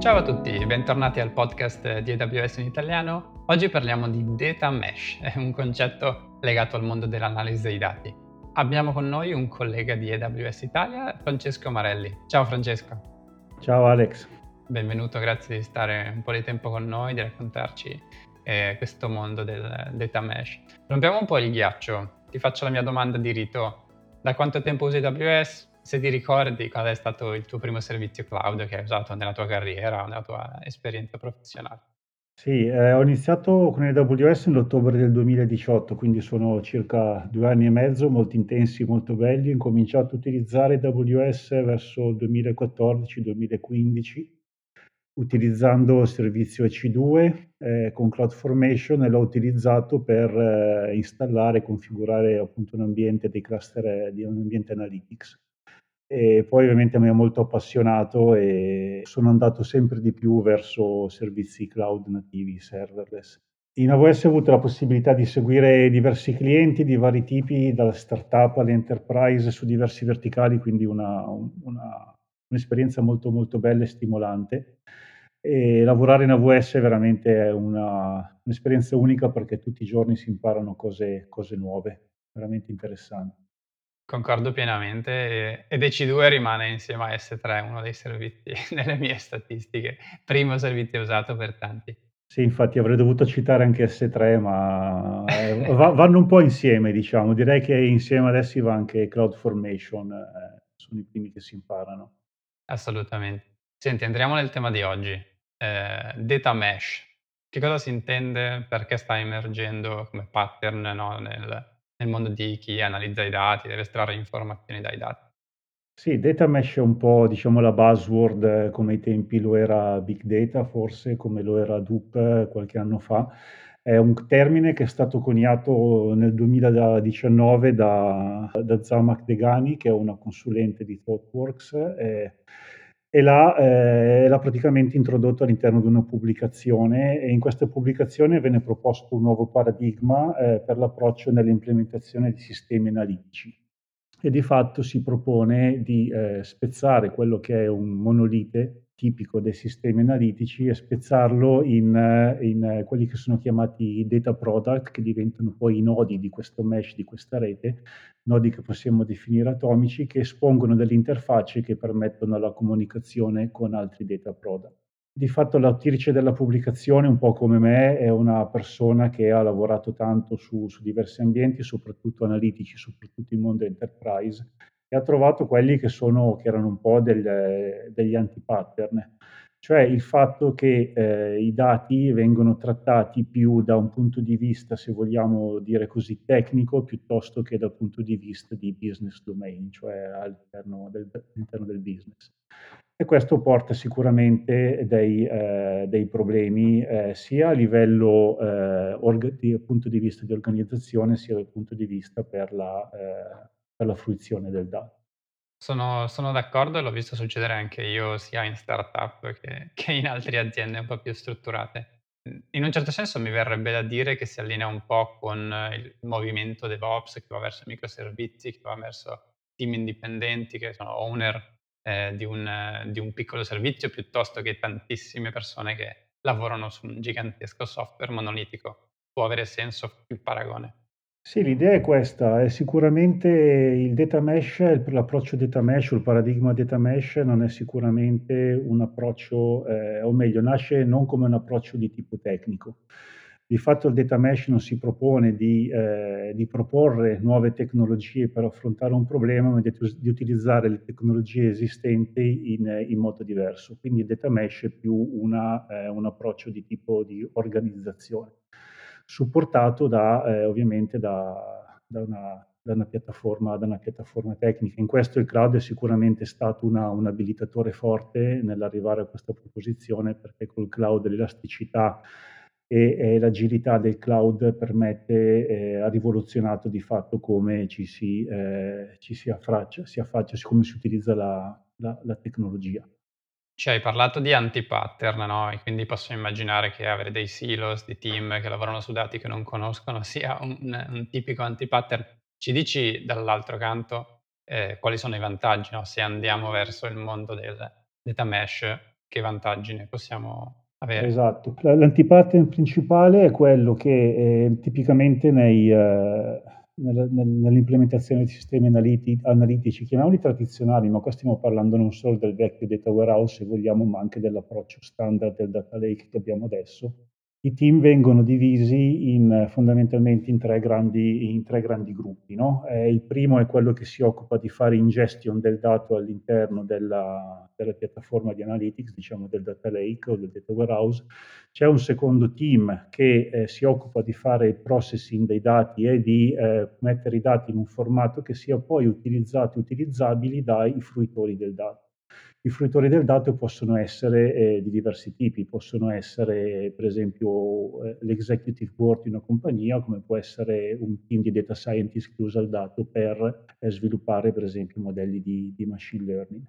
Ciao a tutti, bentornati al podcast di AWS in italiano. Oggi parliamo di data mesh, è un concetto legato al mondo dell'analisi dei dati. Abbiamo con noi un collega di AWS Italia, Francesco Marelli. Ciao Francesco. Ciao Alex. Benvenuto, grazie di stare un po' di tempo con noi, di raccontarci eh, questo mondo del data mesh. Rompiamo un po' il ghiaccio, ti faccio la mia domanda di rito. Da quanto tempo usi AWS? Se ti ricordi qual è stato il tuo primo servizio cloud che hai usato nella tua carriera o nella tua esperienza professionale. Sì, eh, ho iniziato con AWS nell'ottobre del 2018, quindi sono circa due anni e mezzo, molto intensi, molto belli. Ho cominciato a utilizzare AWS verso il 2014-2015, utilizzando il servizio EC2 eh, con CloudFormation e l'ho utilizzato per eh, installare e configurare appunto un ambiente dei cluster eh, di un ambiente analytics. E poi ovviamente mi ha molto appassionato e sono andato sempre di più verso servizi cloud nativi, serverless. In AWS ho avuto la possibilità di seguire diversi clienti di vari tipi, dalla startup all'enterprise su diversi verticali, quindi una, una, un'esperienza molto molto bella e stimolante. E lavorare in AWS è veramente una, un'esperienza unica perché tutti i giorni si imparano cose, cose nuove, veramente interessanti. Concordo pienamente ed EC2 rimane insieme a S3 uno dei servizi nelle mie statistiche, primo servizio usato per tanti. Sì, infatti avrei dovuto citare anche S3, ma eh, va- vanno un po' insieme, diciamo. Direi che insieme adesso va anche CloudFormation, eh, sono i primi che si imparano. Assolutamente. Senti, entriamo nel tema di oggi. Eh, data mesh. Che cosa si intende? Perché sta emergendo come pattern no, nel, nel mondo di chi analizza i dati, deve estrarre informazioni dai dati. Sì, data mesh è un po', diciamo, la buzzword eh, come ai tempi lo era big data, forse come lo era Hadoop eh, qualche anno fa. È un termine che è stato coniato nel 2019 da, da Zamak Degani, che è una consulente di ThoughtWorks. Eh, e l'ha, eh, l'ha praticamente introdotto all'interno di una pubblicazione e in questa pubblicazione venne proposto un nuovo paradigma eh, per l'approccio nell'implementazione di sistemi analitici. E di fatto si propone di eh, spezzare quello che è un monolite tipico dei sistemi analitici e spezzarlo in, eh, in eh, quelli che sono chiamati data product, che diventano poi i nodi di questo mesh, di questa rete, nodi che possiamo definire atomici, che espongono delle interfacce che permettono la comunicazione con altri data product. Di fatto l'autrice della pubblicazione, un po' come me, è una persona che ha lavorato tanto su, su diversi ambienti, soprattutto analitici, soprattutto in mondo enterprise, e ha trovato quelli che, sono, che erano un po' del, degli anti-pattern, cioè il fatto che eh, i dati vengono trattati più da un punto di vista, se vogliamo dire così, tecnico, piuttosto che dal punto di vista di business domain, cioè all'interno del, all'interno del business. E questo porta sicuramente dei, eh, dei problemi eh, sia a livello eh, orga- di, punto di vista di organizzazione, sia dal punto di vista per la eh, per la fruizione del dato. Sono, sono d'accordo e l'ho visto succedere anche io sia in startup che, che in altre aziende un po' più strutturate. In un certo senso mi verrebbe da dire che si allinea un po' con il movimento DevOps che va verso microservizi, che va verso team indipendenti che sono owner eh, di, un, di un piccolo servizio piuttosto che tantissime persone che lavorano su un gigantesco software monolitico. Può avere senso il paragone. Sì, l'idea è questa, è sicuramente il data mesh, l'approccio data mesh il paradigma data mesh non è sicuramente un approccio, eh, o meglio, nasce non come un approccio di tipo tecnico. Di fatto il data mesh non si propone di, eh, di proporre nuove tecnologie per affrontare un problema, ma di, di utilizzare le tecnologie esistenti in, in, modo diverso. Quindi il data mesh è più una, eh, un approccio di tipo di organizzazione supportato da, eh, ovviamente da, da, una, da, una piattaforma, da, una, piattaforma, tecnica. In questo il cloud è sicuramente stato una, un abilitatore forte nell'arrivare a questa proposizione perché col cloud l'elasticità e, e l'agilità del cloud permette, eh, ha rivoluzionato di fatto come ci si, eh, ci si affaccia, si affaccia, come si utilizza la, la, la tecnologia. Ci hai parlato di anti-pattern, no? E quindi posso immaginare che avere dei silos di team che lavorano su dati che non conoscono sia un, un tipico anti-pattern. Ci dici dall'altro canto eh, quali sono i vantaggi, no? Se andiamo verso il mondo del data mesh, che vantaggi ne possiamo avere? Esatto. La l'antipattern principale è quello che, ehm, tipicamente nei nel nell'implementazione di sistemi analiti analitici, chiamiamoli tradizionali, ma qua stiamo parlando non solo del vecchio data warehouse se vogliamo, ma anche dell'approccio standard del data lake che abbiamo adesso. I team vengono divisi in fondamentalmente in 3 grandi in 3 grandi gruppi, no, ehm, il primo è quello che si occupa di fare ingestion del dato all'interno della della piattaforma di analytics, diciamo del data lake o del data warehouse. C'è un secondo team che, ehm, si occupa di fare il processing dei dati e di, ehm, mettere i dati in un formato che sia poi utilizzato e utilizzabili dai fruitori del dato. I fruitori del dato possono essere, ehm, di diversi tipi, possono essere per esempio, ehm, l'executive board di una compagnia, come può essere un team di data scientist che usa il dato per, ehm, sviluppare per esempio modelli di di machine learning.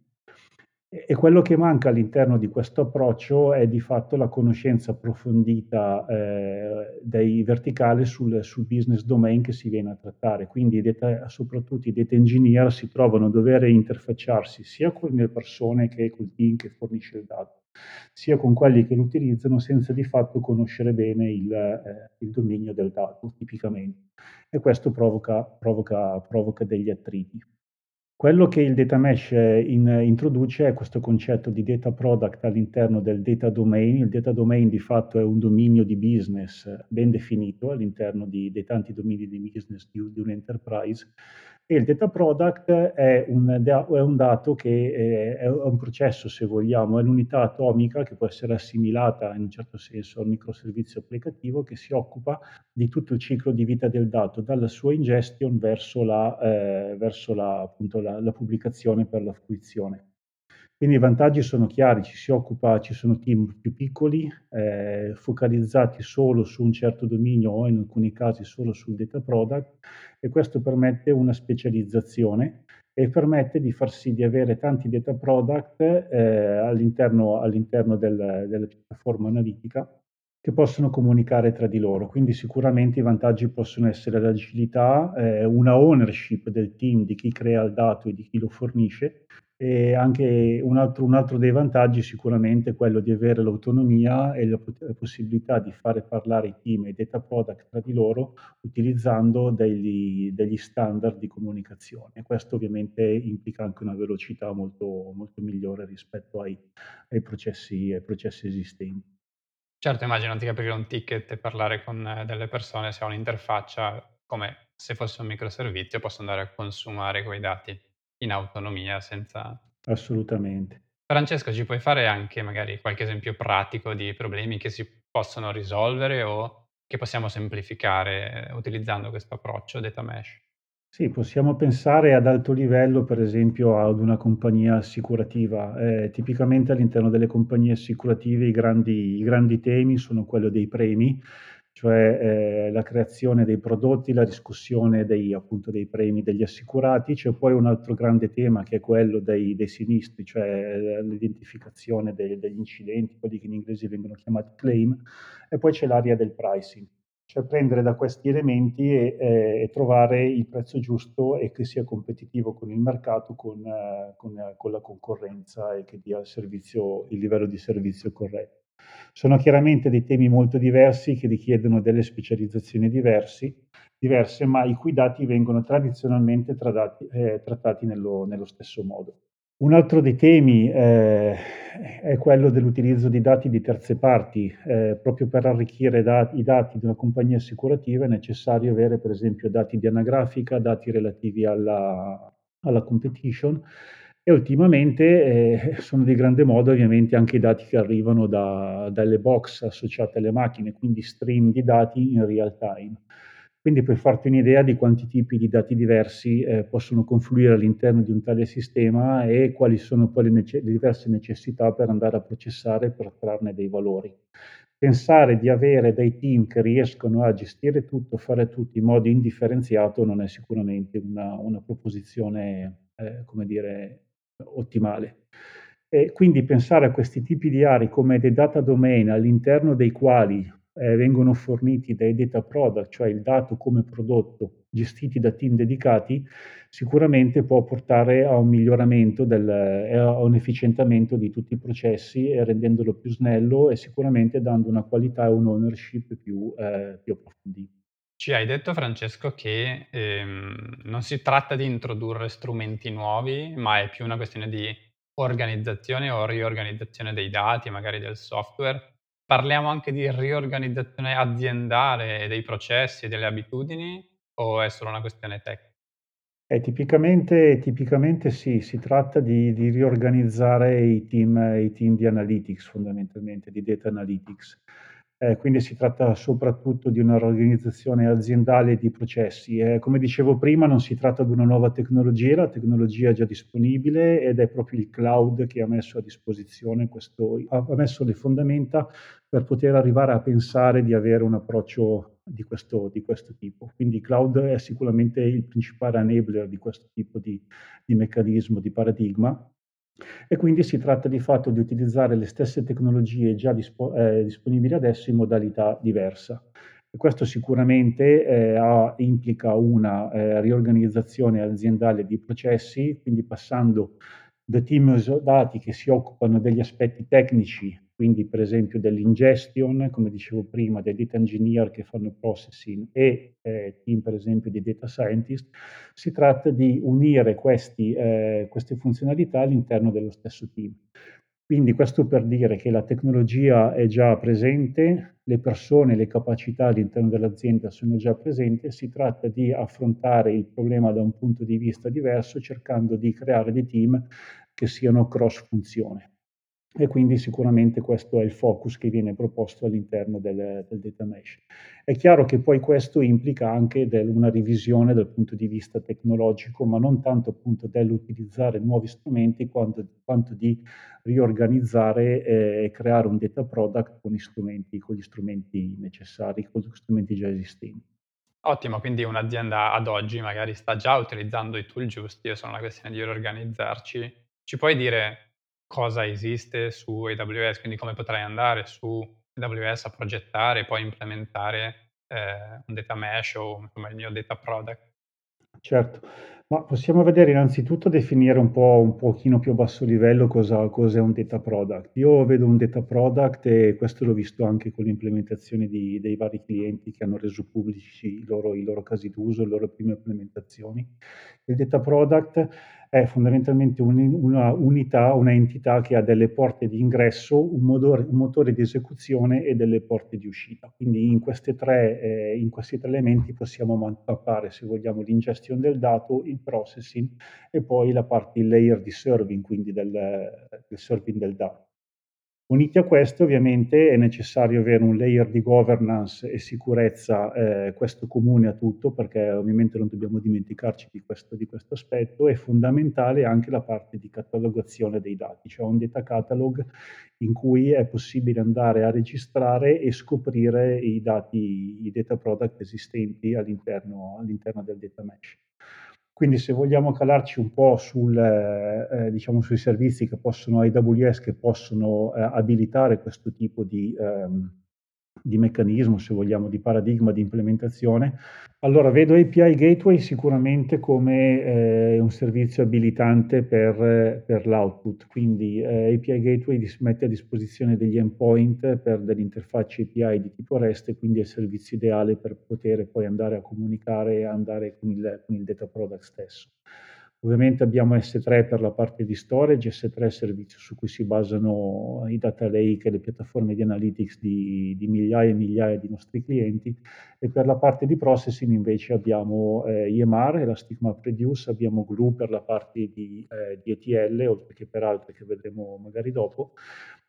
E quello che manca all'interno di questo approccio è di fatto la conoscenza approfondita, ehm, dei verticale sul sul business domain che si viene a trattare. Quindi data soprattutto i data engineer si trovano a dover interfacciarsi sia con le persone che col team che fornisce il dato, sia con quelli che lo utilizzano senza di fatto conoscere bene il ehm, il dominio del dato tipicamente. E questo provoca provoca provoca degli attriti. Quello che il data mesh in introduce è questo concetto di data product all'interno del data domain. Il data domain di fatto è un dominio di business ben definito all'interno di dei tanti domini di business di di un'enterprise e il data product è un è un dato che, è u è un processo se vogliamo, è l'unità atomica che può essere assimilata in un certo senso al microservizio applicativo che si occupa di tutto il ciclo di vita del dato, dalla sua ingestion verso la ehm, verso la appunto la la pubblicazione per la fruizione. Quindi i vantaggi sono chiari, ci si occupa ci sono team più piccoli, ehm, focalizzati solo su un certo dominio o in alcuni casi solo sul data product e questo permette una specializzazione e permette di far sì di avere tanti data product, ehm, all'interno all'interno del della piattaforma analitica che possono comunicare tra di loro. Quindi sicuramente i vantaggi possono essere l'agilità, ehm, una ownership del team di chi crea il dato e di chi lo fornisce e anche un altro un altro dei vantaggi sicuramente è quello di avere l'autonomia e la la possibilità di fare parlare i team e i data product tra di loro utilizzando degli degli standard di comunicazione. Questo ovviamente implica anche una velocità molto molto migliore rispetto ai ai processi ai processi esistenti. Certo, immagino anziché aprire un ticket e parlare con delle persone, se ho un'interfaccia, come se fosse un microservizio, posso andare a consumare quei dati in autonomia senza Assolutamente. Francesco, ci puoi fare anche magari qualche esempio pratico di problemi che si possono risolvere o che possiamo semplificare utilizzando questo approccio data mesh? Sì, possiamo pensare ad alto livello, per esempio ad una compagnia assicurativa. Ehm, tipicamente all'interno delle compagnie assicurative i grandi i grandi temi sono quello dei premi, cioè, ehm, la creazione dei prodotti, la riscossione dei appunto dei premi degli assicurati. C'è poi un altro grande tema che è quello dei dei sinistri, cioè l l'identificazione de degli incidenti, quelli che in inglese vengono chiamati claim, e poi c'è l'area del pricing, cioè prendere da questi elementi e ehm, e trovare il prezzo giusto e che sia competitivo con il mercato, con con con la concorrenza e che dia il servizio il livello di servizio corretto. Sono chiaramente dei temi molto diversi che richiedono delle specializzazioni diversi diverse, ma i cui dati vengono tradizionalmente tradatti ehm, trattati nello nello stesso modo. Un altro dei temi, ehm, è quello dell'utilizzo di dati di terze parti. Ehm, proprio per arricchire da i dati di una compagnia assicurativa è necessario avere per esempio dati di anagrafica, dati relativi alla alla competition e ultimamente, ehm, sono di grande moda ovviamente anche i dati che arrivano da dalle box associate alle macchine, quindi stream di dati in real time. Quindi per farti un'idea di quanti tipi di dati diversi, ehm, possono confluire all'interno di un tale sistema e quali sono poi le nece le diverse necessità per andare a processare per trarne dei valori. Pensare di avere dei team che riescono a gestire tutto, fare tutto in modo indifferenziato non è sicuramente una una proposizione, ehm, come dire, ottimale. E quindi pensare a questi tipi di aree come dei data domain all'interno dei quali, ehm, vengono forniti dai data product, cioè il dato come prodotto, gestiti da team dedicati, sicuramente può portare a un miglioramento e a un efficientamento di tutti i processi e rendendolo più snello e sicuramente dando una qualità e un ownership più ehm, più approfonditi. Ci hai detto Francesco che, ehm, non si tratta di introdurre strumenti nuovi, ma è più una questione di organizzazione o riorganizzazione dei dati, magari del software. Parliamo anche di riorganizzazione aziendale dei processi e delle abitudini o è solo una questione tec Eh, tipicamente tipicamente sì, si tratta di di riorganizzare i team i team di analytics fondamentalmente, di data analytics. Ehm, quindi si tratta soprattutto di una riorganizzazione aziendale di processi. Ehm, come dicevo prima non si tratta di una nuova tecnologia, la tecnologia è già disponibile ed è proprio il cloud che ha messo a disposizione questo ha messo le fondamenta per poter arrivare a pensare di avere un approccio di questo di questo tipo. Quindi cloud è sicuramente il principale enabler di questo tipo di di meccanismo, di paradigma e quindi si tratta di fatto di utilizzare le stesse tecnologie già dispo ehm, disponibili adesso in modalità diversa. E questo sicuramente, ehm, ha implica una, ehm, riorganizzazione aziendale di processi, quindi passando da team esodati che si occupano degli aspetti tecnici, quindi per esempio dell'ingestion, come dicevo prima, dei data engineer che fanno processing e, ehm, team per esempio di data scientist, si tratta di unire questi ehm, queste funzionalità all'interno dello stesso team. Quindi questo per dire che la tecnologia è già presente, le persone, le capacità all'interno dell'azienda sono già presenti, si tratta di affrontare il problema da un punto di vista diverso, cercando di creare dei team che siano cross funzione. E quindi sicuramente questo è il focus che viene proposto all'interno del del data mesh. È chiaro che poi questo implica anche del una revisione dal punto di vista tecnologico, ma non tanto appunto dell'utilizzare nuovi strumenti quanto quanto di riorganizzare eh, e creare un data product con gli strumenti con gli strumenti necessari, con gli strumenti già esistenti. Ottimo, quindi un'azienda ad oggi magari sta già utilizzando i tool giusti, è solo una questione di riorganizzarci. Ci puoi dire cosa esiste su AWS, quindi come potrei andare su AWS a progettare e poi implementare, ehm, un data mesh o insomma il mio data product? Certo, ma possiamo vedere innanzitutto definire un po' un pochino più a basso livello cosa cos'è un data product. Io vedo un data product e questo l'ho visto anche con l'implementazione di dei vari clienti che hanno reso pubblici i loro i loro casi d'uso, le loro prime implementazioni. Il data product è fondamentalmente una unità, una che ha delle porte di ingresso, un modore un motore di esecuzione e delle porte di uscita. Quindi in 3 ehm, in questi 3 elementi possiamo ma mappare, se vogliamo, l'ingestion del dato, il processing e poi la parte layer di serving, quindi del del serving del dato. Uniti a questo ovviamente è necessario avere un layer di governance e sicurezza, ehm, questo comune a tutto, perché ovviamente non dobbiamo dimenticarci di questo di questo aspetto. È fondamentale anche la parte di catalogazione dei dati, cioè un data catalog in cui è possibile andare a registrare e scoprire i dati i data product esistenti all'interno all'interno del data mesh. Quindi se vogliamo calarci un po' sul ehm, diciamo sui servizi che possono AWS che possono, ehm, abilitare questo tipo di ehm, di meccanismo, se vogliamo, di paradigma di implementazione, allora vedo API Gateway sicuramente come, ehm, un servizio abilitante per per l'output. Quindi, ehm, API Gateway mette a disposizione degli endpoint per delle interfacce API di tipo REST quindi è il servizio ideale per potere poi andare a comunicare e andare con il con il data product stesso. Ovviamente abbiamo S3 per la parte di storage, S3 è il servizio su cui si basano i data lake e le piattaforme di analytics di di migliaia e migliaia di nostri clienti e per la parte di processing invece abbiamo, ehm, EMR, Elastic MapReduce, abbiamo Glue per la parte di ehm, di ETL, oltre che per altre che vedremo magari dopo,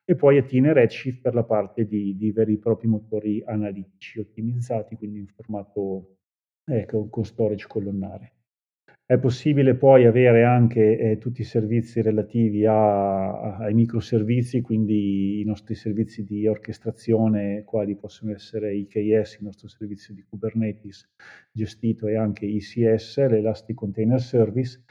e poi Athena e Redshift per la parte di di veri e propri motori analitici ottimizzati, quindi in formato ecco, con storage colonnare. È possibile poi avere anche, ehm, tutti i servizi relativi a a ai microservizi, quindi i nostri servizi di orchestrazione, quali possono essere IKS, il nostro servizio di Kubernetes gestito e anche ECS, l'Elastic Container Service,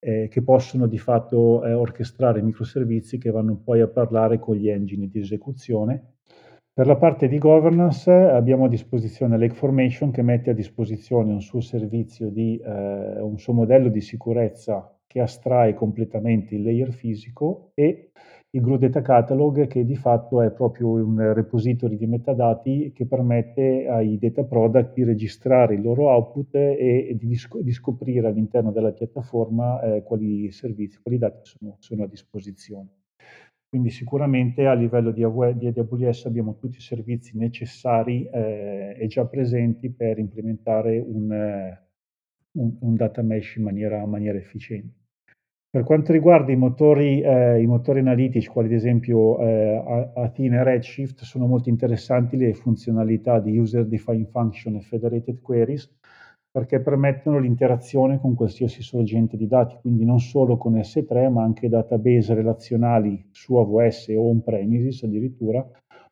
ehm, che possono di fatto, ehm, orchestrare microservizi che vanno poi a parlare con gli engine di esecuzione Per la parte di governance abbiamo a disposizione Lake Formation che mette a disposizione un suo servizio di ehm, un suo modello di sicurezza che astrae completamente il layer fisico e il Glue Data Catalog che di fatto è proprio un repository di metadati che permette ai data product di registrare il loro output e di, sc- di scoprire all'interno della piattaforma eh, quali servizi, quali dati sono, sono a disposizione. Quindi sicuramente a livello di AWS abbiamo tutti i servizi necessari eh, e già presenti per implementare un, eh, un, un data mesh in maniera, maniera, efficiente. Per quanto riguarda i motori, eh, i motori analitici, quali ad esempio eh, Athena e Redshift, sono molto interessanti le funzionalità di User Defined Function e Federated Queries, perché permettono l'interazione con qualsiasi sorgente di dati, quindi non solo con S3, ma anche database relazionali su AWS o on-premises addirittura,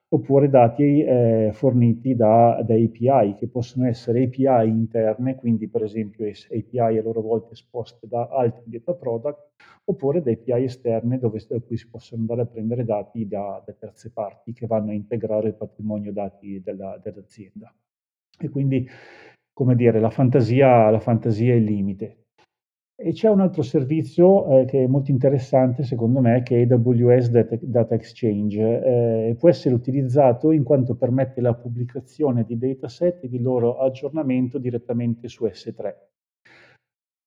oppure dati eh, forniti da, da, API, che possono essere API interne, quindi per esempio API a loro volta esposte da altri data product, oppure da API esterne dove, da cui si possono andare a prendere dati da, da terze parti che vanno a integrare il patrimonio dati della, dell'azienda. E quindi come dire, la fantasia, la fantasia è il limite. E c'è un altro servizio eh, che è molto interessante secondo me che è AWS Data, Exchange. Eh, può essere utilizzato in quanto permette la pubblicazione di dataset e di loro aggiornamento direttamente su S3.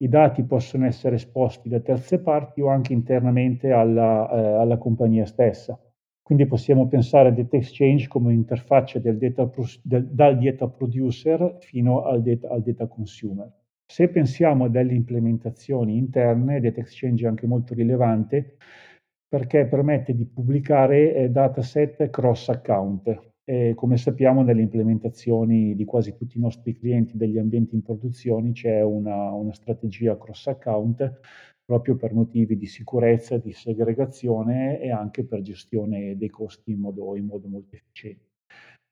I dati possono essere esposti da terze parti o anche internamente alla, eh, alla compagnia stessa. Quindi possiamo pensare a Data Exchange come un'interfaccia del data, del, dal data producer fino al data, al data consumer. Se pensiamo a delle implementazioni interne, Data Exchange è anche molto rilevante perché permette di pubblicare eh, dataset cross account. E come sappiamo nelle implementazioni di quasi tutti i nostri clienti degli ambienti in produzione c'è una, una strategia cross account proprio per motivi di sicurezza, di segregazione e anche per gestione dei costi in modo, in modo molto efficiente.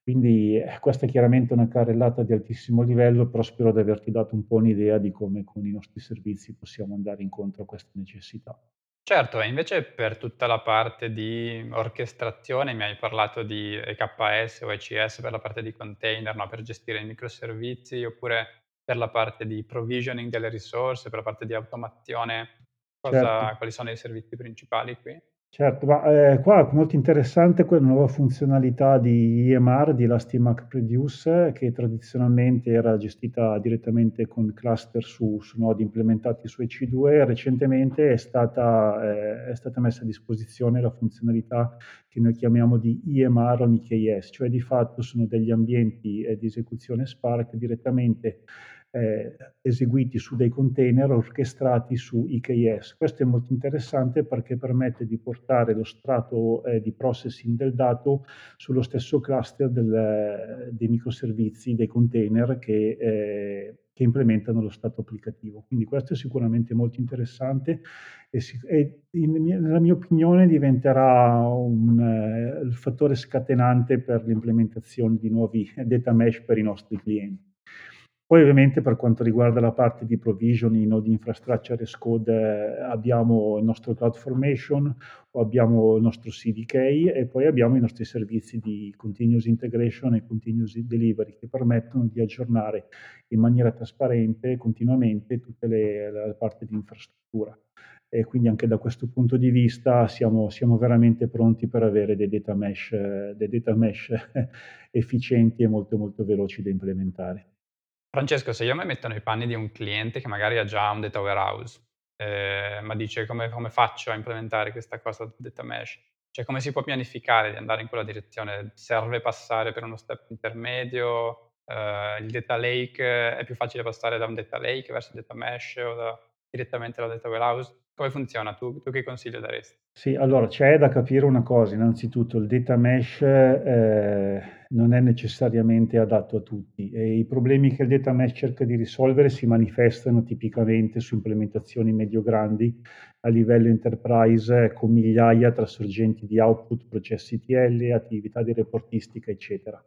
Quindi eh, questa è chiaramente una carrellata di altissimo livello, però spero di averti dato un po' un'idea di come con i nostri servizi possiamo andare incontro a queste necessità. Certo, e invece per tutta la parte di orchestrazione mi hai parlato di EKS o ECS per la parte di container, no? per gestire i microservizi, oppure per la parte di provisioning delle risorse, per la parte di automazione Cosa Certo. quali sono i servizi principali qui? Certo, ma eh, qua molto interessante quella nuova funzionalità di EMR, di Elastic MapReduce, che tradizionalmente era gestita direttamente con cluster su, su nodi implementati su EC2. Recentemente è stata, eh, è stata, messa a disposizione la funzionalità che noi chiamiamo di EMR on IKS, cioè di fatto sono degli ambienti eh, di esecuzione Spark direttamente eh, eseguiti su dei container orchestrati su IKS. Questo è molto interessante perché permette di portare lo strato eh, di processing del dato sullo stesso cluster del, dei microservizi, dei container che, eh, che, implementano lo stato applicativo. Quindi questo è sicuramente molto interessante e, e in, nella mia opinione diventerà un, eh, il fattore scatenante per l'implementazione di nuovi data mesh per i nostri clienti. Poi ovviamente per quanto riguarda la parte di provisioning o di infrastructure as code eh, abbiamo il nostro CloudFormation abbiamo il nostro CDK e poi abbiamo i nostri servizi di continuous integration e continuous delivery che permettono di aggiornare in maniera trasparente continuamente tutte le, la parte di infrastruttura. E quindi anche da questo punto di vista siamo, siamo veramente pronti per avere dei data mesh, dei data mesh efficienti e molto molto veloci da implementare. Francesco, se io mi metto nei panni di un cliente che magari ha già un data warehouse, ehm, ma dice: "Come come faccio a implementare questa cosa del data mesh?" Cioè, come si può pianificare di andare in quella direzione? Serve passare per uno step intermedio? Ehm, il data lake è più facile passare da un data lake verso data mesh o da direttamente dal data warehouse? Come funziona? Tu tu che consiglio daresti? Sì, allora c'è da capire una cosa, innanzitutto il data mesh eh, non è necessariamente adatto a tutti e i problemi che il data mesh cerca di risolvere si manifestano tipicamente su implementazioni medio-grandi a livello enterprise con migliaia tra sorgenti di output, processi TL, attività di reportistica, eccetera.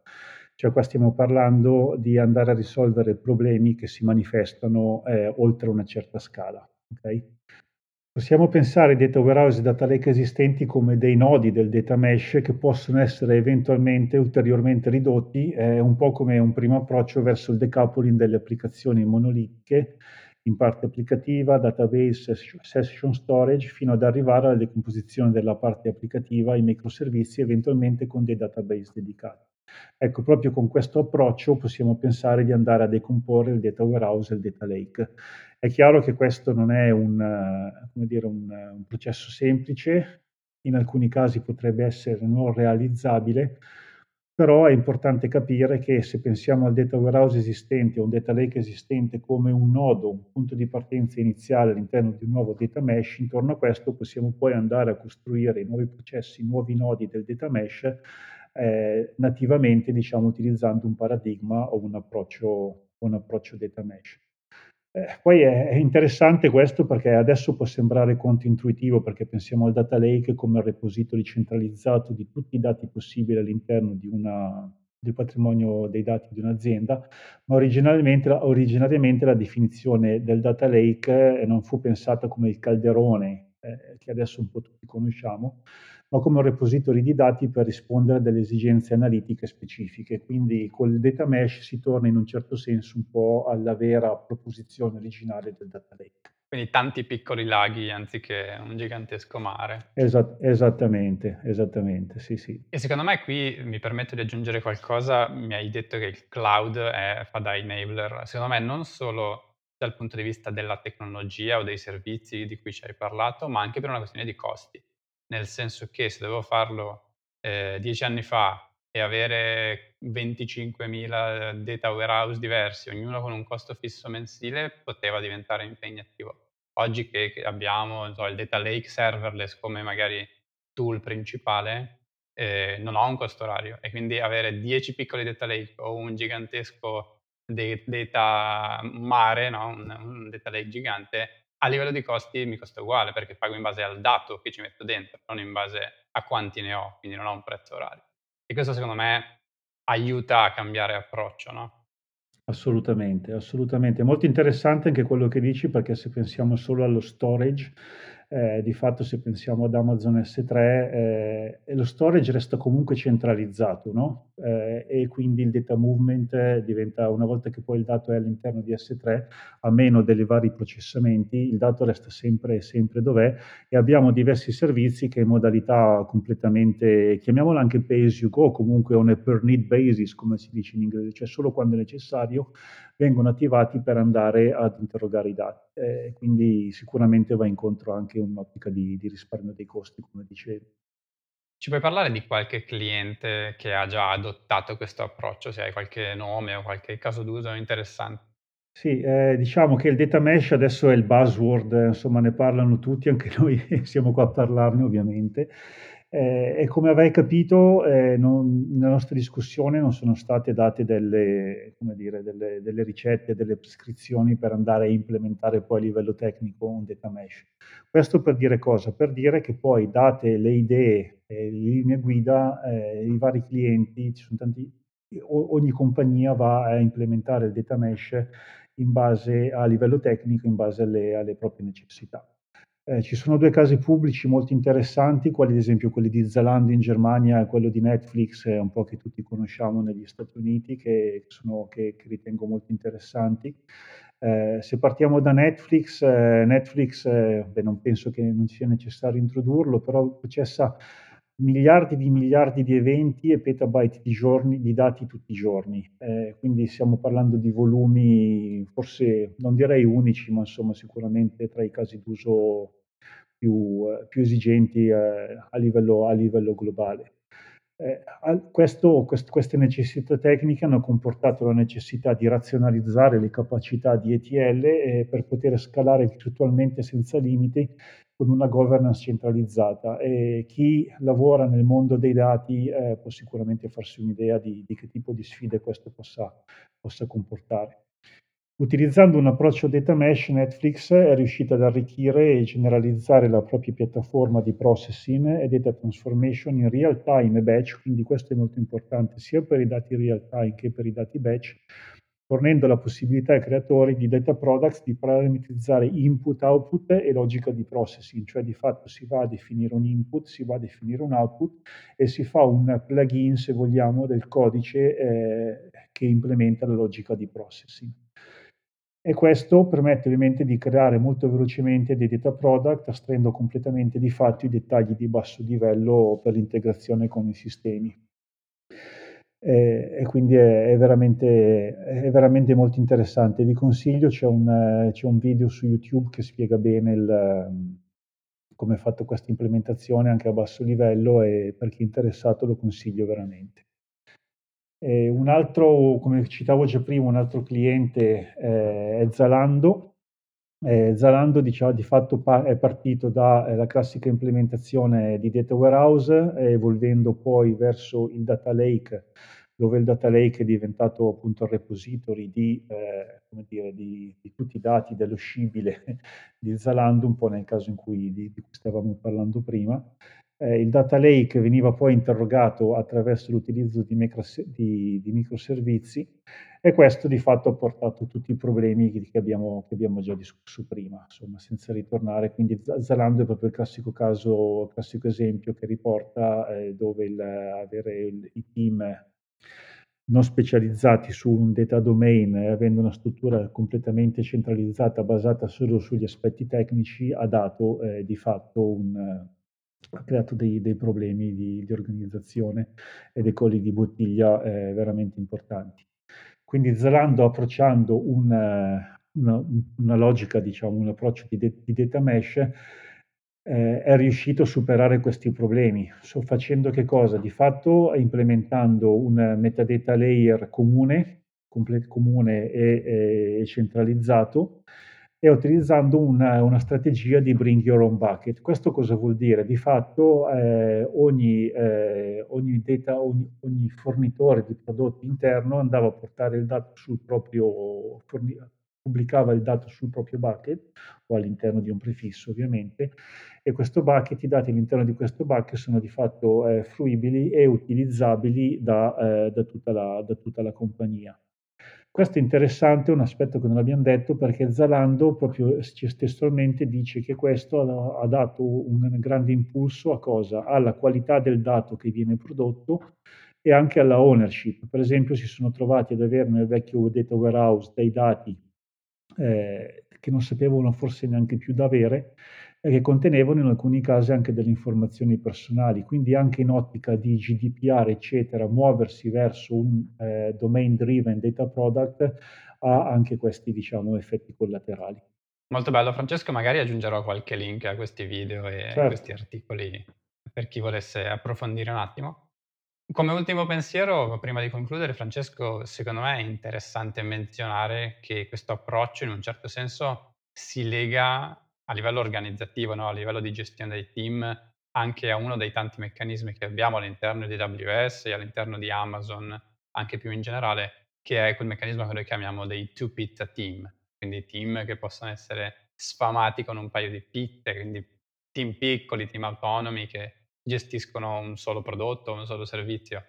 Cioè qua stiamo parlando di andare a risolvere problemi che si manifestano eh, oltre una certa scala. Okay? Possiamo pensare ai data warehouse e data lake esistenti come dei nodi del data mesh che possono essere eventualmente ulteriormente ridotti, è un po' come un primo approccio verso il decoupling delle applicazioni monolitiche, in parte applicativa, database, session storage, fino ad arrivare alla decomposizione della parte applicativa in microservizi, eventualmente con dei database dedicati. Ecco, proprio con questo approccio possiamo pensare di andare a decomporre il data warehouse e il data lake. È chiaro che questo non è un, dire, un, un processo semplice, in alcuni casi potrebbe essere non realizzabile, però è importante capire che se pensiamo al data warehouse esistente o un data lake esistente come un nodo, un punto di partenza iniziale all'interno di un nuovo data mesh, intorno a questo possiamo poi andare a costruire i nuovi processi, i nuovi nodi del data mesh eh, nativamente, diciamo, utilizzando un paradigma o un approccio, un approccio data mesh. Eh, poi è, interessante questo perché adesso può sembrare controintuitivo perché pensiamo al data lake come al repository centralizzato di tutti i dati possibili all'interno una, del patrimonio dei dati di un'azienda, ma originariamente, originariamente la definizione del data lake eh, non fu pensata come il calderone eh, che adesso un po' tutti conosciamo, ma come un repository di dati per rispondere a delle esigenze analitiche specifiche. Quindi col data mesh si torna in un certo senso un po' alla vera proposizione originale del data lake. Quindi tanti piccoli laghi anziché un gigantesco mare. Esat- esattamente, esattamente, sì, sì. E secondo me qui mi permetto di aggiungere qualcosa, mi hai detto che il cloud è, fa da enabler, secondo me non solo dal punto di vista della tecnologia o dei servizi di cui ci hai parlato, ma anche per una questione di costi nel senso che se dovevo farlo eh, dieci anni fa e avere 25.000 data warehouse diversi, ognuno con un costo fisso mensile, poteva diventare impegnativo. Oggi che, abbiamo so, il data lake serverless come magari tool principale, eh, non ho un costo orario e quindi avere 10 piccoli data lake o un gigantesco data mare, no? un, un data lake gigante, a livello di costi mi costa uguale perché pago in base al dato che ci metto dentro, non in base a quanti ne ho, quindi non ho un prezzo orario. E questo secondo me aiuta a cambiare approccio, no? Assolutamente, assolutamente. È molto interessante anche quello che dici perché se pensiamo solo allo storage, eh, di fatto se pensiamo ad Amazon S3, eh, lo storage resta comunque centralizzato, no? Eh, e quindi il data movement diventa, una volta che poi il dato è all'interno di S3, a meno dei vari processamenti, il dato resta sempre, sempre dov'è e abbiamo diversi servizi che in modalità completamente, chiamiamola anche pay as you go, comunque on a per need basis, come si dice in inglese, cioè solo quando è necessario, vengono attivati per andare ad interrogare i dati. Eh, quindi sicuramente va incontro anche un'ottica di, di risparmio dei costi, come dicevi. Ci puoi parlare di qualche cliente che ha già adottato questo approccio, se hai qualche nome o qualche caso d'uso interessante? Sì, eh, diciamo che il data mesh adesso è il buzzword, insomma ne parlano tutti, anche noi siamo qua a parlarne ovviamente. Eh, e come avrai capito, eh, non, nella nostra discussione non sono state date delle, dire, delle, delle, ricette, delle prescrizioni per andare a implementare poi a livello tecnico un data mesh. Questo per dire cosa? Per dire che poi date le idee, eh, le linee guida, eh, i vari clienti, ci sono tanti, ogni compagnia va a implementare il data mesh in base a livello tecnico, in base alle, alle proprie necessità. Eh, ci sono due casi pubblici molto interessanti, quali ad esempio quelli di Zalando in Germania e quello di Netflix, eh, un po' che tutti conosciamo negli Stati Uniti, che, sono, che, che ritengo molto interessanti. Eh, se partiamo da Netflix, eh, Netflix eh, beh, non penso che non sia necessario introdurlo, però processa miliardi di miliardi di eventi e petabyte di, giorni, di dati tutti i giorni. Eh, quindi stiamo parlando di volumi forse non direi unici, ma insomma sicuramente tra i casi d'uso più, più esigenti eh, a, livello, a, livello, globale. Eh, questo, quest, queste necessità tecniche hanno comportato la necessità di razionalizzare le capacità di ETL eh, per poter scalare virtualmente senza limiti con una governance centralizzata e chi lavora nel mondo dei dati eh, può sicuramente farsi un'idea di, di, che tipo di sfide questo possa, possa comportare. Utilizzando un approccio data mesh, Netflix è riuscita ad arricchire e generalizzare la propria piattaforma di processing e data transformation in real time e batch, quindi questo è molto importante sia per i dati real time che per i dati batch, fornendo la possibilità ai creatori di data products di parametrizzare input, output e logica di processing, cioè di fatto si va a definire un input, si va a definire un output e si fa un plugin, se vogliamo, del codice eh, che implementa la logica di processing. E questo permette ovviamente di creare molto velocemente dei data product, astraendo completamente di fatto i dettagli di basso livello per l'integrazione con i sistemi. E, e quindi è, è, veramente, è, veramente, molto interessante. Vi consiglio, c'è un, c'è un video su YouTube che spiega bene il, come è fatta questa implementazione anche a basso livello e per chi è interessato lo consiglio veramente. E un altro, come citavo già prima, un altro cliente eh, è Zalando. Eh, Zalando diciamo, di fatto pa- è partito dalla eh, classica implementazione di data warehouse, evolvendo poi verso il data lake, dove il data lake è diventato appunto il repository di, eh, dire, di, di, tutti i dati dello scibile di Zalando, un po' nel caso in cui, di, di cui stavamo parlando prima. Eh, il data lake veniva poi interrogato attraverso l'utilizzo di, micros- di, di, microservizi e questo di fatto ha portato tutti i problemi che abbiamo, che abbiamo già discusso prima, insomma, senza ritornare. Quindi Zalando è proprio il classico caso, il classico esempio che riporta eh, dove il, avere il, i team non specializzati su un data domain e avendo una struttura completamente centralizzata basata solo sugli aspetti tecnici ha dato eh, di fatto un ha creato dei, dei problemi di, di, organizzazione e dei colli di bottiglia eh, veramente importanti. Quindi Zalando approcciando una, una, una logica, diciamo, un approccio di, de, di data mesh, eh, è riuscito a superare questi problemi. So, facendo che cosa? Di fatto implementando un metadata layer comune, comune e, e centralizzato, e utilizzando una, una, strategia di bring your own bucket. Questo cosa vuol dire? Di fatto eh, ogni, eh, ogni, data, ogni, ogni, fornitore di prodotti interno andava a portare il dato sul proprio forni- pubblicava il dato sul proprio bucket o all'interno di un prefisso ovviamente e questo bucket, i dati all'interno di questo bucket sono di fatto eh, fruibili e utilizzabili da, eh, da, tutta la, da tutta la compagnia. Questo è interessante, un aspetto che non abbiamo detto, perché Zalando proprio testualmente dice che questo ha, dato un grande impulso a cosa? Alla qualità del dato che viene prodotto e anche alla ownership. Per esempio si sono trovati ad avere nel vecchio data warehouse dei dati eh, che non sapevano forse neanche più da avere e che contenevano in alcuni casi anche delle informazioni personali, quindi anche in ottica di GDPR, eccetera, muoversi verso un eh, domain driven data product ha anche questi, diciamo, effetti collaterali. Molto bello, Francesco, magari aggiungerò qualche link a questi video e certo. a questi articoli per chi volesse approfondire un attimo. Come ultimo pensiero, prima di concludere, Francesco, secondo me è interessante menzionare che questo approccio in un certo senso si lega a livello organizzativo, no? a livello di gestione dei team, anche a uno dei tanti meccanismi che abbiamo all'interno di AWS e all'interno di Amazon, anche più in generale, che è quel meccanismo che noi chiamiamo dei two pizza team, quindi team che possono essere sfamati con un paio di pizze, quindi team piccoli, team autonomi che gestiscono un solo prodotto, un solo servizio.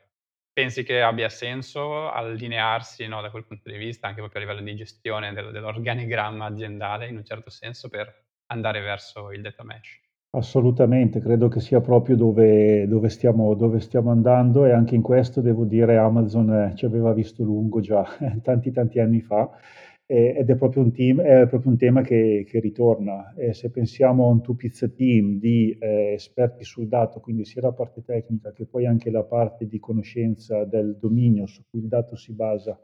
Pensi che abbia senso allinearsi no, da quel punto di vista, anche proprio a livello di gestione del, dell'organigramma aziendale, in un certo senso, per andare verso il data mesh. Assolutamente, credo che sia proprio dove, dove, stiamo, dove stiamo, andando e anche in questo devo dire Amazon eh, ci aveva visto lungo già tanti tanti anni fa ed è proprio un, team, è proprio un tema che, che ritorna. E se pensiamo a un two pizza team di eh, esperti sul dato, quindi sia la parte tecnica che poi anche la parte di conoscenza del dominio su cui il dato si basa,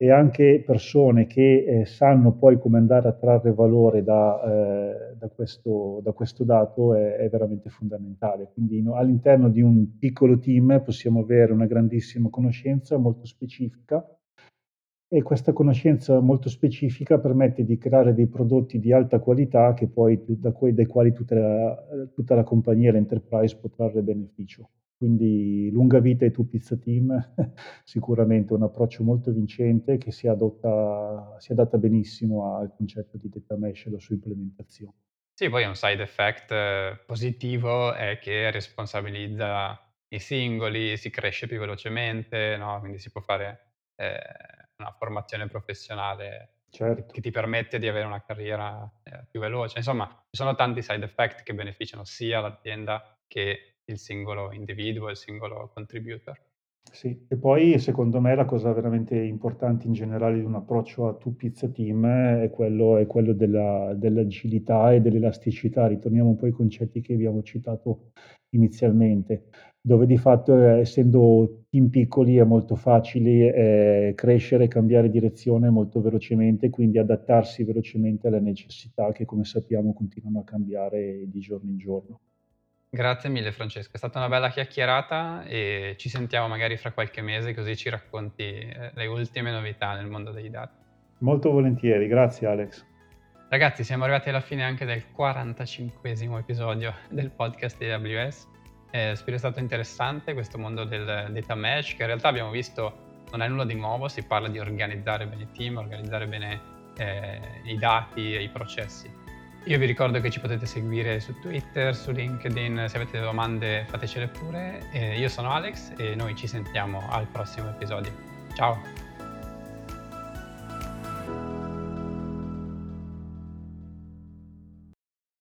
e anche persone che eh, sanno poi come andare a trarre valore da, eh, da, questo, da questo, dato è, è, veramente fondamentale. Quindi no, all'interno di un piccolo team possiamo avere una grandissima conoscenza molto specifica e questa conoscenza molto specifica permette di creare dei prodotti di alta qualità poi, da, dai quali tutta la, tutta la compagnia, l'enterprise può trarre beneficio. Quindi lunga vita ai tu pizza team, sicuramente un approccio molto vincente che si, adotta, si adatta benissimo al concetto di data mesh e la sua implementazione. Sì, poi un side effect eh, positivo è che responsabilizza i singoli, si cresce più velocemente, no? quindi si può fare eh, una formazione professionale Certo. che ti permette di avere una carriera, ehm, più veloce. Insomma, ci sono tanti side effect che beneficiano sia l'azienda che il singolo individuo, il singolo contributor. Sì, e poi secondo me la cosa veramente importante in generale di un approccio a two pizza team è quello è quello della dell'agilità e dell'elasticità. Ritorniamo un po' ai concetti che abbiamo citato inizialmente, dove di fatto, ehm, essendo team piccoli è molto facile, ehm, crescere e cambiare direzione molto velocemente, quindi adattarsi velocemente alle necessità che, come sappiamo, continuano a cambiare di giorno in giorno. Grazie mille Francesco, è stata una bella chiacchierata e ci sentiamo magari fra qualche mese così ci racconti, ehm, le ultime novità nel mondo dei dati. Molto volentieri, grazie Alex. Ragazzi, siamo arrivati alla fine anche del 45esimo episodio del podcast di AWS. Ehm, spero sia stato interessante questo mondo del data mesh, che in realtà abbiamo visto non è nulla di nuovo, si parla di organizzare bene i team, organizzare bene, ehm, i dati e i processi. Io vi ricordo che ci potete seguire su Twitter, su LinkedIn, se avete domande fatecele pure. Eh, io sono Alex e noi ci sentiamo al prossimo episodio. Ciao!